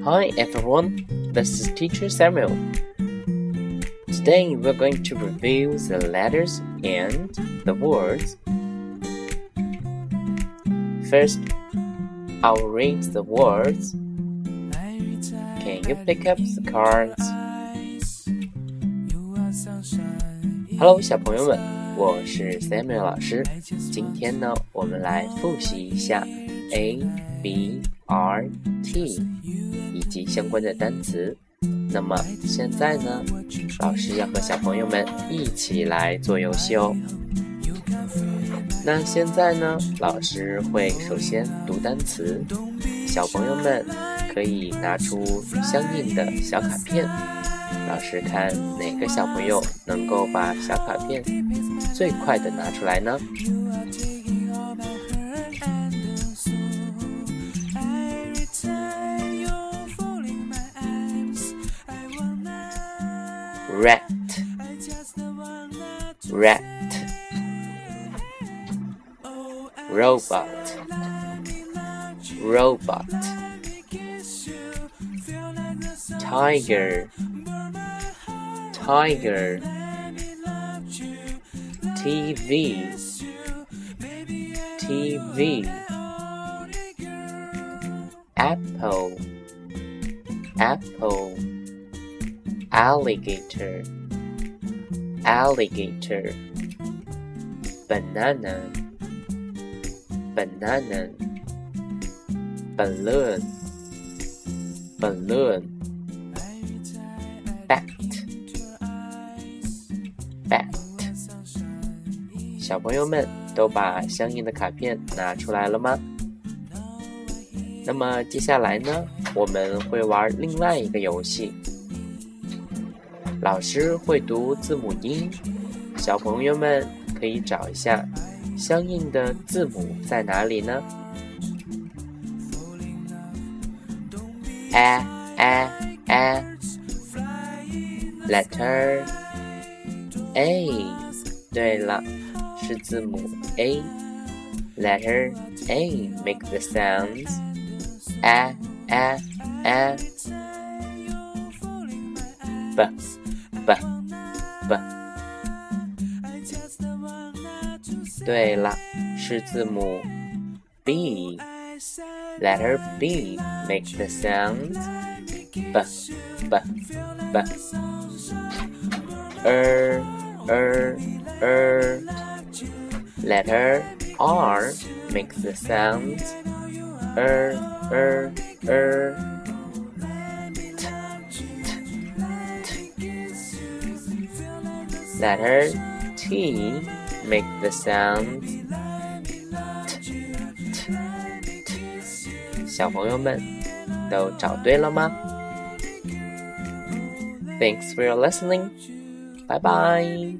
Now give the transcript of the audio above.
Hi everyone, this is Teacher Samuel. Today we're going to review the letters and the words. First, I'll read the words. Can you pick up the cards? Hello，小朋友们，我是 Samuel 老师。今天呢，我们来复习一下 A B R T 以及相关的单词。那么现在呢，老师要和小朋友们一起来做游戏哦。那现在呢，老师会首先读单词，小朋友们可以拿出相应的小卡片。老师看哪个小朋友能够把小卡片最快的拿出来呢？Rat, rat, robot, robot, tiger. Tiger. TV TV apple. Apple alligator alligator banana banana balloon balloon bat bat，小朋友们都把相应的卡片拿出来了吗？那么接下来呢，我们会玩另外一个游戏。老师会读字母音，小朋友们可以找一下相应的字母在哪里呢？a a a letter。A，对了，是字母 A。Letter A make the sounds a a a b b b。对了，是字母 B。Letter B make the sounds b b b。Er er, er. Letter R makes the sound er, er, er. Letter T make the sound t, t, t. 小朋友们都找对了吗？Thanks for your listening. Bye bye.